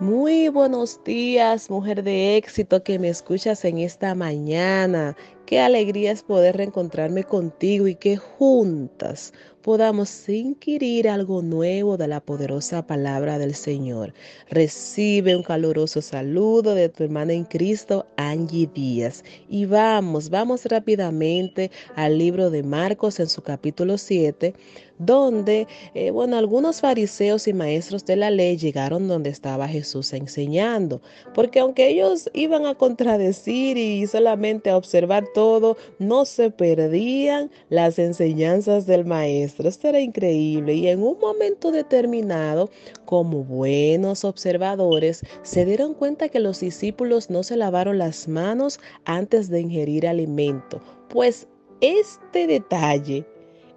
Muy buenos días, mujer de éxito que me escuchas en esta mañana. Qué alegría es poder reencontrarme contigo y que juntas podamos inquirir algo nuevo de la poderosa palabra del Señor. Recibe un caluroso saludo de tu hermana en Cristo, Angie Díaz. Y vamos, vamos rápidamente al libro de Marcos en su capítulo 7 donde, eh, bueno, algunos fariseos y maestros de la ley llegaron donde estaba Jesús enseñando, porque aunque ellos iban a contradecir y solamente a observar todo, no se perdían las enseñanzas del maestro. Esto era increíble y en un momento determinado, como buenos observadores, se dieron cuenta que los discípulos no se lavaron las manos antes de ingerir alimento, pues este detalle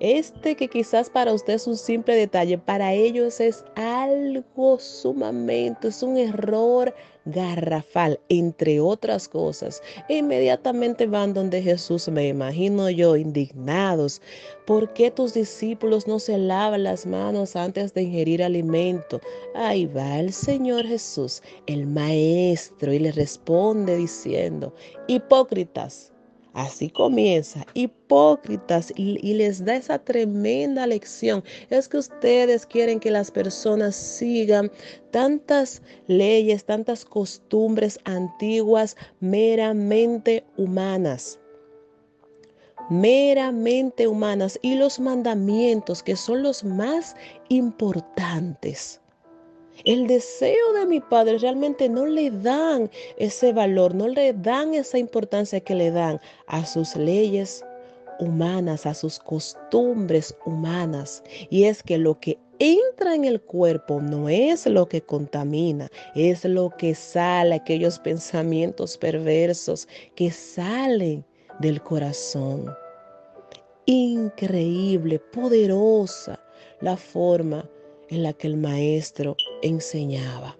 este que quizás para usted es un simple detalle, para ellos es algo sumamente, es un error garrafal, entre otras cosas. Inmediatamente van donde Jesús, me imagino yo, indignados. ¿Por qué tus discípulos no se lavan las manos antes de ingerir alimento? Ahí va el Señor Jesús, el Maestro, y le responde diciendo, hipócritas. Así comienza, hipócritas, y, les da esa tremenda lección. Es que ustedes quieren que las personas sigan tantas leyes, tantas costumbres antiguas, meramente humanas. Meramente humanas. Y los mandamientos que son los más importantes el deseo de mi padre realmente no le dan ese valor, no le dan esa importancia que le dan a sus leyes humanas, a sus costumbres humanas. Y es que lo que entra en el cuerpo no es lo que contamina, es lo que sale, aquellos pensamientos perversos que salen del corazón. Increíble, poderosa la forma en la que el maestro enseñaba.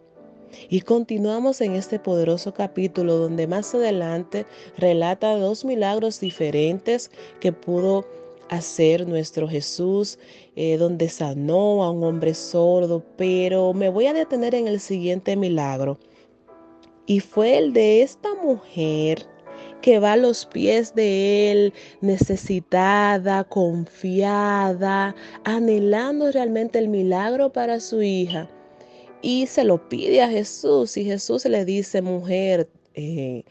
Y continuamos en este poderoso capítulo donde más adelante relata dos milagros diferentes que pudo hacer nuestro Jesús, eh, donde sanó a un hombre sordo, pero me voy a detener en el siguiente milagro. Y fue el de esta mujer que va a los pies de Él, necesitada, confiada, anhelando realmente el milagro para su hija. Y se lo pide a Jesús y Jesús le dice, mujer, eh,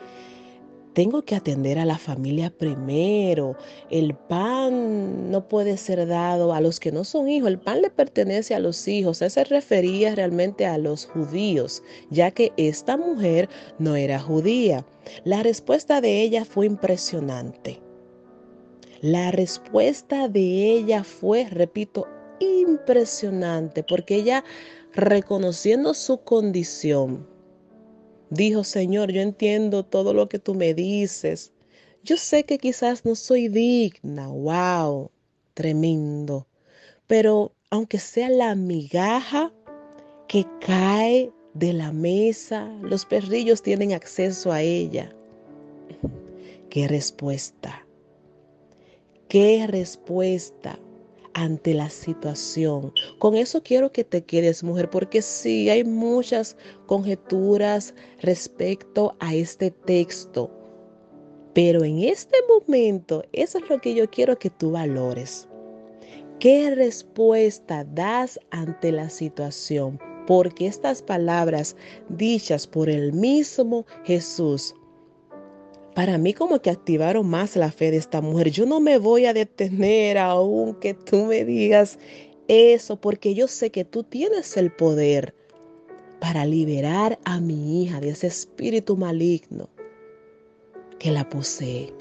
tengo que atender a la familia primero. El pan no puede ser dado a los que no son hijos. El pan le pertenece a los hijos. Él se refería realmente a los judíos, ya que esta mujer no era judía. La respuesta de ella fue impresionante. La respuesta de ella fue, repito, impresionante, porque ella, reconociendo su condición, Dijo, Señor, yo entiendo todo lo que tú me dices. Yo sé que quizás no soy digna, wow, tremendo. Pero aunque sea la migaja que cae de la mesa, los perrillos tienen acceso a ella. ¿Qué respuesta? ¿Qué respuesta? Ante la situación. Con eso quiero que te quedes, mujer, porque sí hay muchas conjeturas respecto a este texto. Pero en este momento, eso es lo que yo quiero que tú valores. ¿Qué respuesta das ante la situación? Porque estas palabras dichas por el mismo Jesús para mí como que activaron más la fe de esta mujer. Yo no me voy a detener aunque tú me digas eso, porque yo sé que tú tienes el poder para liberar a mi hija de ese espíritu maligno que la posee.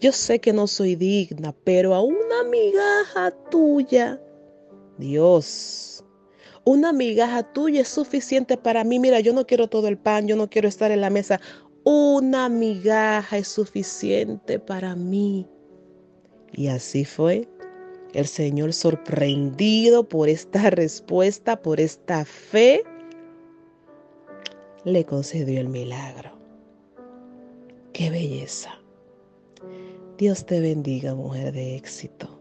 Yo sé que no soy digna, pero a una migaja tuya, Dios, una migaja tuya es suficiente para mí. Mira, yo no quiero todo el pan, yo no quiero estar en la mesa. Una migaja es suficiente para mí. Y así fue. El Señor sorprendido por esta respuesta, por esta fe, le concedió el milagro. Qué belleza. Dios te bendiga, mujer de éxito.